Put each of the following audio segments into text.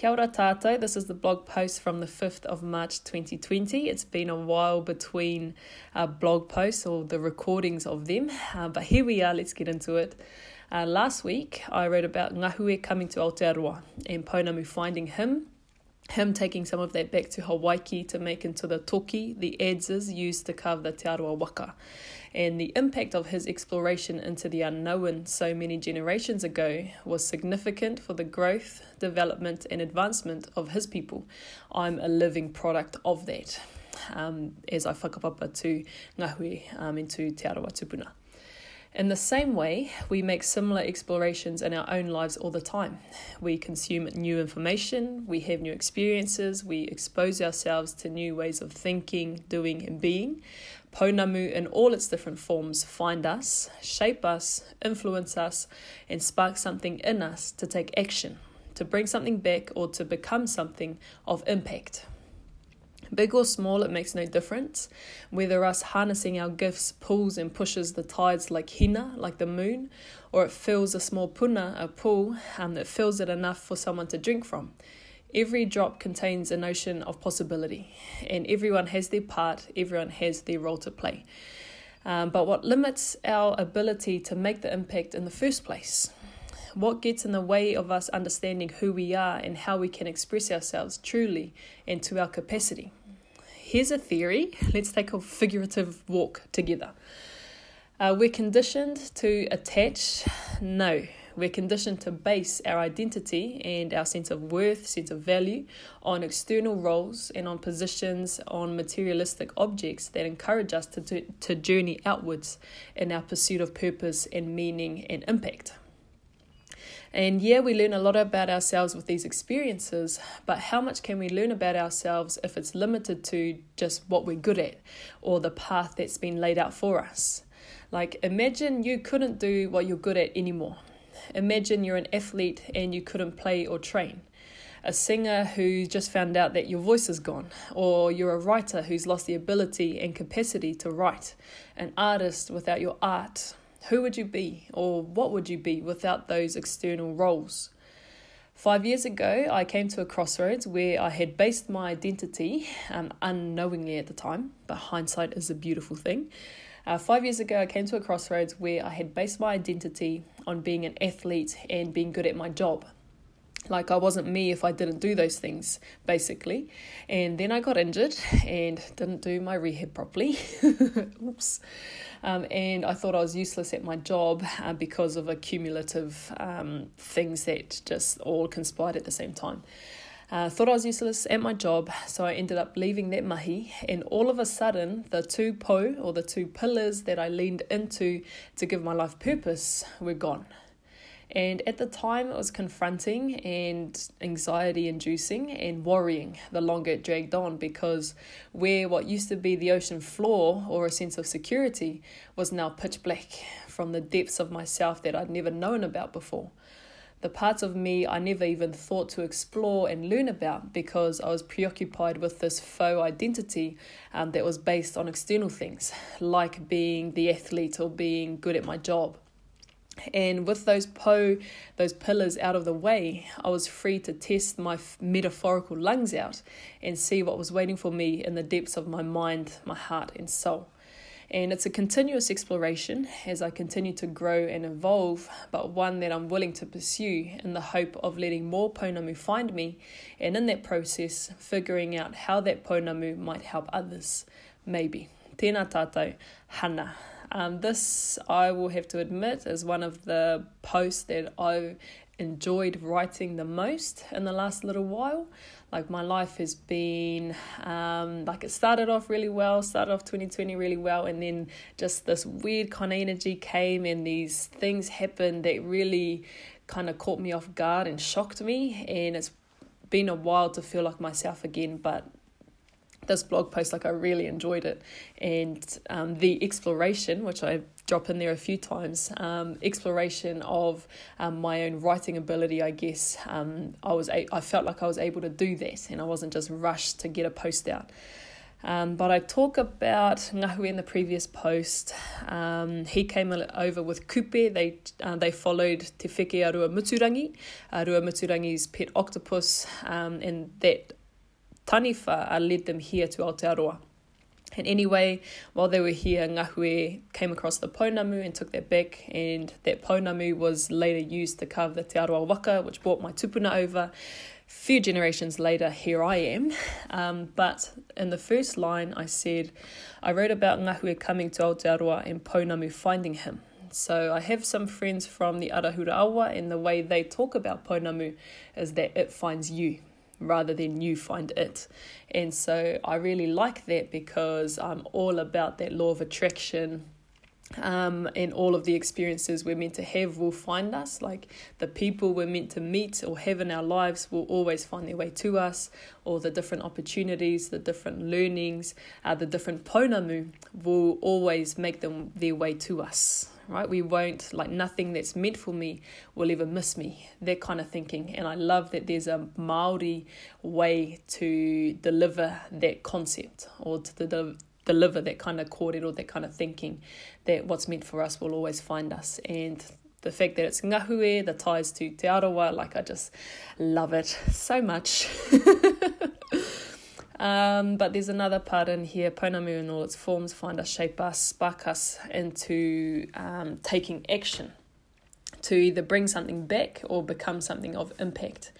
Kia ora tātou. This is the blog post from the 5th of March 2020. It's been a while between uh, blog posts or the recordings of them, uh, but here we are. Let's get into it. Uh, last week, I wrote about Ngahue coming to Aotearoa and Pounamu finding him him taking some of that back to Hawaiki to make into the toki, the adzes used to carve the Te Arawa waka. And the impact of his exploration into the unknown so many generations ago was significant for the growth, development, and advancement of his people. I'm a living product of that. Um, as I whakapapa to Ngahue um, into Te Arawa Tupuna. In the same way, we make similar explorations in our own lives all the time. We consume new information, we have new experiences, we expose ourselves to new ways of thinking, doing, and being. Pounamu, in all its different forms, find us, shape us, influence us, and spark something in us to take action, to bring something back, or to become something of impact. Big or small, it makes no difference. Whether us harnessing our gifts pulls and pushes the tides like hina, like the moon, or it fills a small puna, a pool, um, that fills it enough for someone to drink from. Every drop contains a notion of possibility, and everyone has their part, everyone has their role to play. Um, but what limits our ability to make the impact in the first place? What gets in the way of us understanding who we are and how we can express ourselves truly and to our capacity? Here's a theory. Let's take a figurative walk together. Uh, we're conditioned to attach, no, we're conditioned to base our identity and our sense of worth, sense of value on external roles and on positions, on materialistic objects that encourage us to, to, to journey outwards in our pursuit of purpose and meaning and impact. And yeah, we learn a lot about ourselves with these experiences, but how much can we learn about ourselves if it's limited to just what we're good at or the path that's been laid out for us? Like, imagine you couldn't do what you're good at anymore. Imagine you're an athlete and you couldn't play or train. A singer who just found out that your voice is gone, or you're a writer who's lost the ability and capacity to write, an artist without your art, who would you be, or what would you be without those external roles? Five years ago, I came to a crossroads where I had based my identity, um, unknowingly at the time, but hindsight is a beautiful thing. Uh, five years ago, I came to a crossroads where I had based my identity on being an athlete and being good at my job. Like I wasn't me if I didn't do those things, basically. And then I got injured and didn't do my rehab properly. Oops. Um, and I thought I was useless at my job uh, because of accumulative um, things that just all conspired at the same time. Uh, thought I was useless at my job, so I ended up leaving that mahi. And all of a sudden, the two po or the two pillars that I leaned into to give my life purpose were gone. And at the time, it was confronting and anxiety inducing and worrying the longer it dragged on because where what used to be the ocean floor or a sense of security was now pitch black from the depths of myself that I'd never known about before. The parts of me I never even thought to explore and learn about because I was preoccupied with this faux identity um, that was based on external things, like being the athlete or being good at my job. And with those po, those pillars out of the way, I was free to test my metaphorical lungs out and see what was waiting for me in the depths of my mind, my heart, and soul. And it's a continuous exploration as I continue to grow and evolve, but one that I'm willing to pursue in the hope of letting more ponamu find me, and in that process, figuring out how that ponamu might help others. Maybe. Tēnā tātou, hana. Um, this, I will have to admit, is one of the posts that I've enjoyed writing the most in the last little while. Like my life has been um, like it started off really well, started off 2020 really well, and then just this weird kind of energy came, and these things happened that really kind of caught me off guard and shocked me. And it's been a while to feel like myself again, but this blog post, like I really enjoyed it, and um, the exploration, which I drop in there a few times, um, exploration of um, my own writing ability. I guess um, I was a- I felt like I was able to do that, and I wasn't just rushed to get a post out. Um, but I talk about Ngahue in the previous post. Um, he came over with Kupe. They uh, they followed Te Wheke a Rua Muturangi, a Muturangi's pet octopus, and that taniwha I led them here to Aotearoa. And anyway, while they were here, Ngahue came across the pounamu and took that back, and that pounamu was later used to carve the Te Aroa Waka, which brought my tupuna over few generations later, here I am. Um, but in the first line, I said, I wrote about Ngahue coming to Aotearoa and Pounamu finding him. So I have some friends from the Arahura Awa, and the way they talk about Pounamu is that it finds you rather than you find it. And so I really like that because I'm all about that law of attraction um, and all of the experiences we're meant to have will find us. Like the people we're meant to meet or have in our lives will always find their way to us, or the different opportunities, the different learnings, uh, the different pounamu will always make them their way to us. Right? We won't, like, nothing that's meant for me will ever miss me. That kind of thinking. And I love that there's a Maori way to deliver that concept or to deliver that kind of kōrero, or that kind of thinking that what's meant for us will always find us. And the fact that it's Ngahue, the ties to Te Arawa, like I just love it so much. um, but there's another part in here, Pounamu in all its forms, find us, shape us, spark us into um, taking action to either bring something back or become something of impact.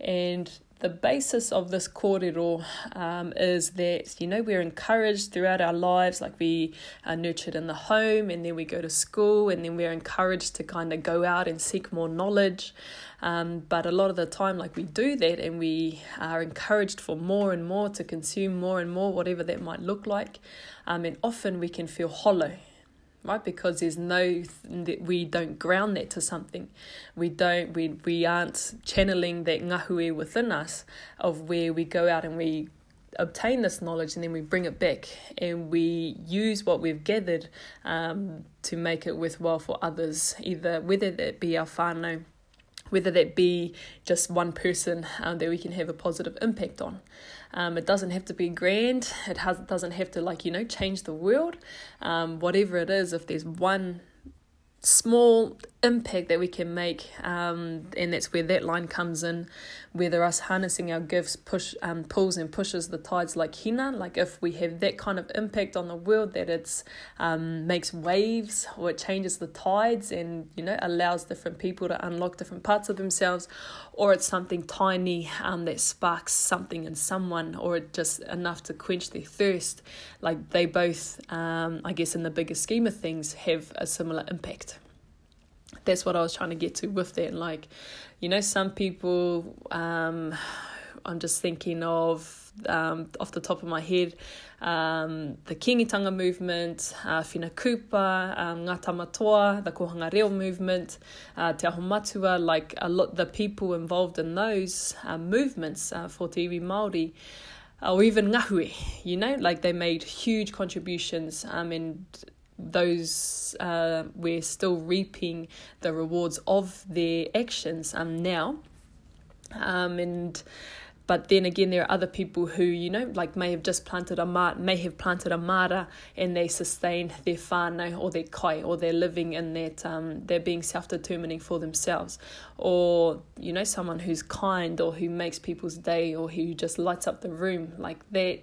And the basis of this kōrero um, is that, you know, we're encouraged throughout our lives, like we are nurtured in the home and then we go to school and then we're encouraged to kind of go out and seek more knowledge. Um, but a lot of the time, like we do that and we are encouraged for more and more to consume more and more, whatever that might look like. Um, and often we can feel hollow right? Because there's no that we don't ground that to something. We don't we we aren't channeling that Ngahue within us of where we go out and we obtain this knowledge and then we bring it back. And we use what we've gathered um, to make it worthwhile for others either whether that be our whānau whether that be just one person um, that we can have a positive impact on. Um, it doesn't have to be grand. It has doesn't have to like you know change the world. Um, whatever it is, if there's one small impact that we can make um, and that's where that line comes in whether us harnessing our gifts push um, pulls and pushes the tides like hina like if we have that kind of impact on the world that it's um, makes waves or it changes the tides and you know allows different people to unlock different parts of themselves or it's something tiny um, that sparks something in someone or just enough to quench their thirst like they both um, i guess in the bigger scheme of things have a similar impact that's what I was trying to get to with that. Like, you know, some people, um, I'm just thinking of um, off the top of my head, um, the Kingitanga movement, uh, Whina Kupa, um, Ngā Tamatoa, the Kohanga Reo movement, uh, Te Aho Matua, like a lot the people involved in those uh, movements uh, for Te Iwi Māori, or even Ngahue, you know, like they made huge contributions um, and those uh, we're still reaping the rewards of their actions um now. Um and but then again there are other people who you know like may have just planted a mar may have planted a mara and they sustain their whānau or their kai or they're living in that um they're being self-determining for themselves. Or you know someone who's kind or who makes people's day or who just lights up the room like that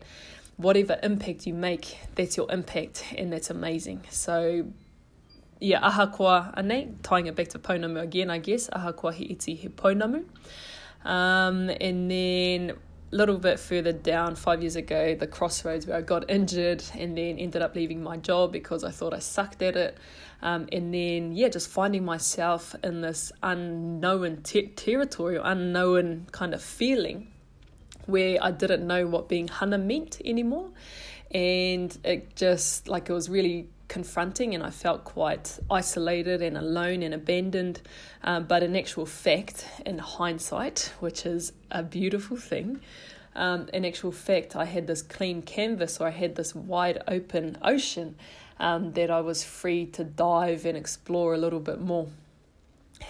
whatever impact you make, that's your impact, and that's amazing. So, yeah, ahakoa anei, tying it back to pounamu again, I guess, ahakoa he iti he pounamu. Um, and then a little bit further down, five years ago, the crossroads where I got injured and then ended up leaving my job because I thought I sucked at it. Um, and then, yeah, just finding myself in this unknown te- territory or unknown kind of feeling where I didn't know what being hana meant anymore. And it just, like, it was really confronting and I felt quite isolated and alone and abandoned. Um, but in actual fact, in hindsight, which is a beautiful thing, um, in actual fact, I had this clean canvas or I had this wide open ocean um, that I was free to dive and explore a little bit more.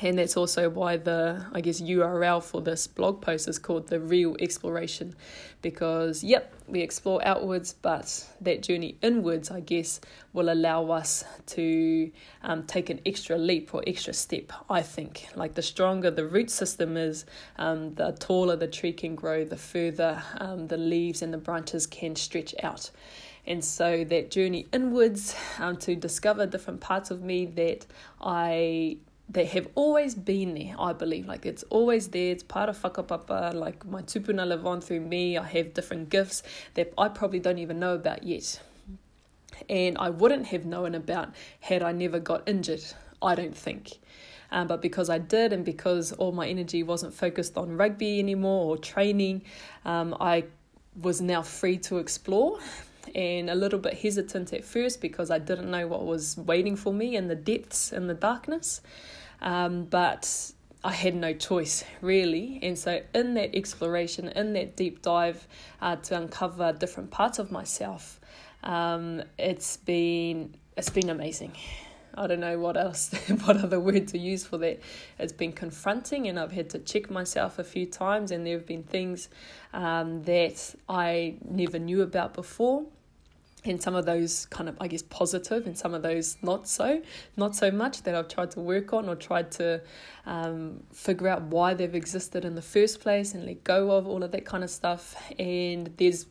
And that's also why the i guess url for this blog post is called the real exploration. Because yep we explore outwards but that journey inwards i guess will allow us to um, take an extra leap or extra step i think. Like the stronger the root system is um, the taller the tree can grow the further um, the leaves and the branches can stretch out. And so that journey inwards um, to discover different parts of me that I they have always been there, I believe. Like it's always there, it's part of whakapapa, like my tupuna live on through me. I have different gifts that I probably don't even know about yet. And I wouldn't have known about had I never got injured, I don't think. Um, but because I did, and because all my energy wasn't focused on rugby anymore or training, um, I was now free to explore and a little bit hesitant at first because I didn't know what was waiting for me in the depths, in the darkness. Um, but I had no choice really. And so, in that exploration, in that deep dive uh, to uncover different parts of myself, um, it's been it's been amazing. I don't know what else, what other word to use for that. It's been confronting, and I've had to check myself a few times, and there have been things um, that I never knew about before and some of those kind of i guess positive and some of those not so not so much that i've tried to work on or tried to um, figure out why they've existed in the first place and let go of all of that kind of stuff. And there's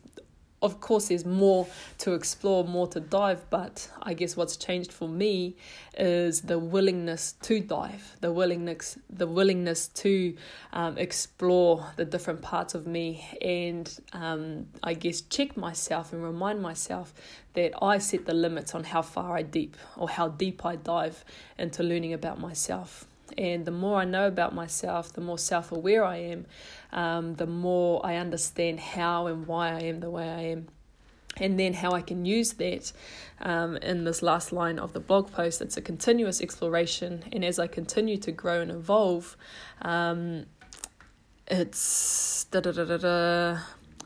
of course there's more to explore more to dive but i guess what's changed for me is the willingness to dive the willingness the willingness to um, explore the different parts of me and um, i guess check myself and remind myself that i set the limits on how far i deep or how deep i dive into learning about myself and the more I know about myself, the more self aware I am, um, the more I understand how and why I am the way I am. And then how I can use that um, in this last line of the blog post. It's a continuous exploration. And as I continue to grow and evolve, um, it's da da da da da.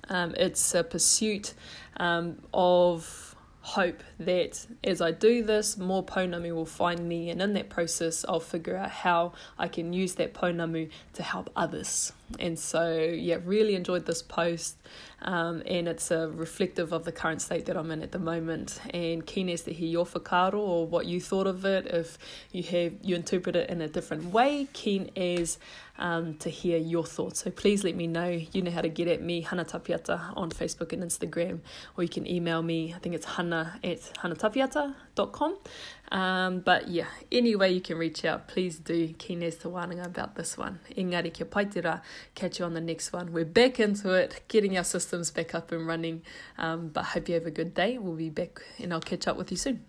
Um, it's a pursuit um, of hope that as I do this, more pounamu will find me, and in that process, I'll figure out how I can use that pounamu to help others. And so, yeah, really enjoyed this post, um, and it's a reflective of the current state that I'm in at the moment. And keen as to hear your whakaaro or what you thought of it. If you have you interpret it in a different way, keen as um, to hear your thoughts. So please let me know. You know how to get at me, Hana Tapiata, on Facebook and Instagram, or you can email me. I think it's hana at hanatapiata.com. Um, but yeah, any way you can reach out, please do. Keen as to wānanga about this one. Engari kia paitera. Catch you on the next one. We're back into it, getting our systems back up and running. Um, but hope you have a good day. We'll be back and I'll catch up with you soon.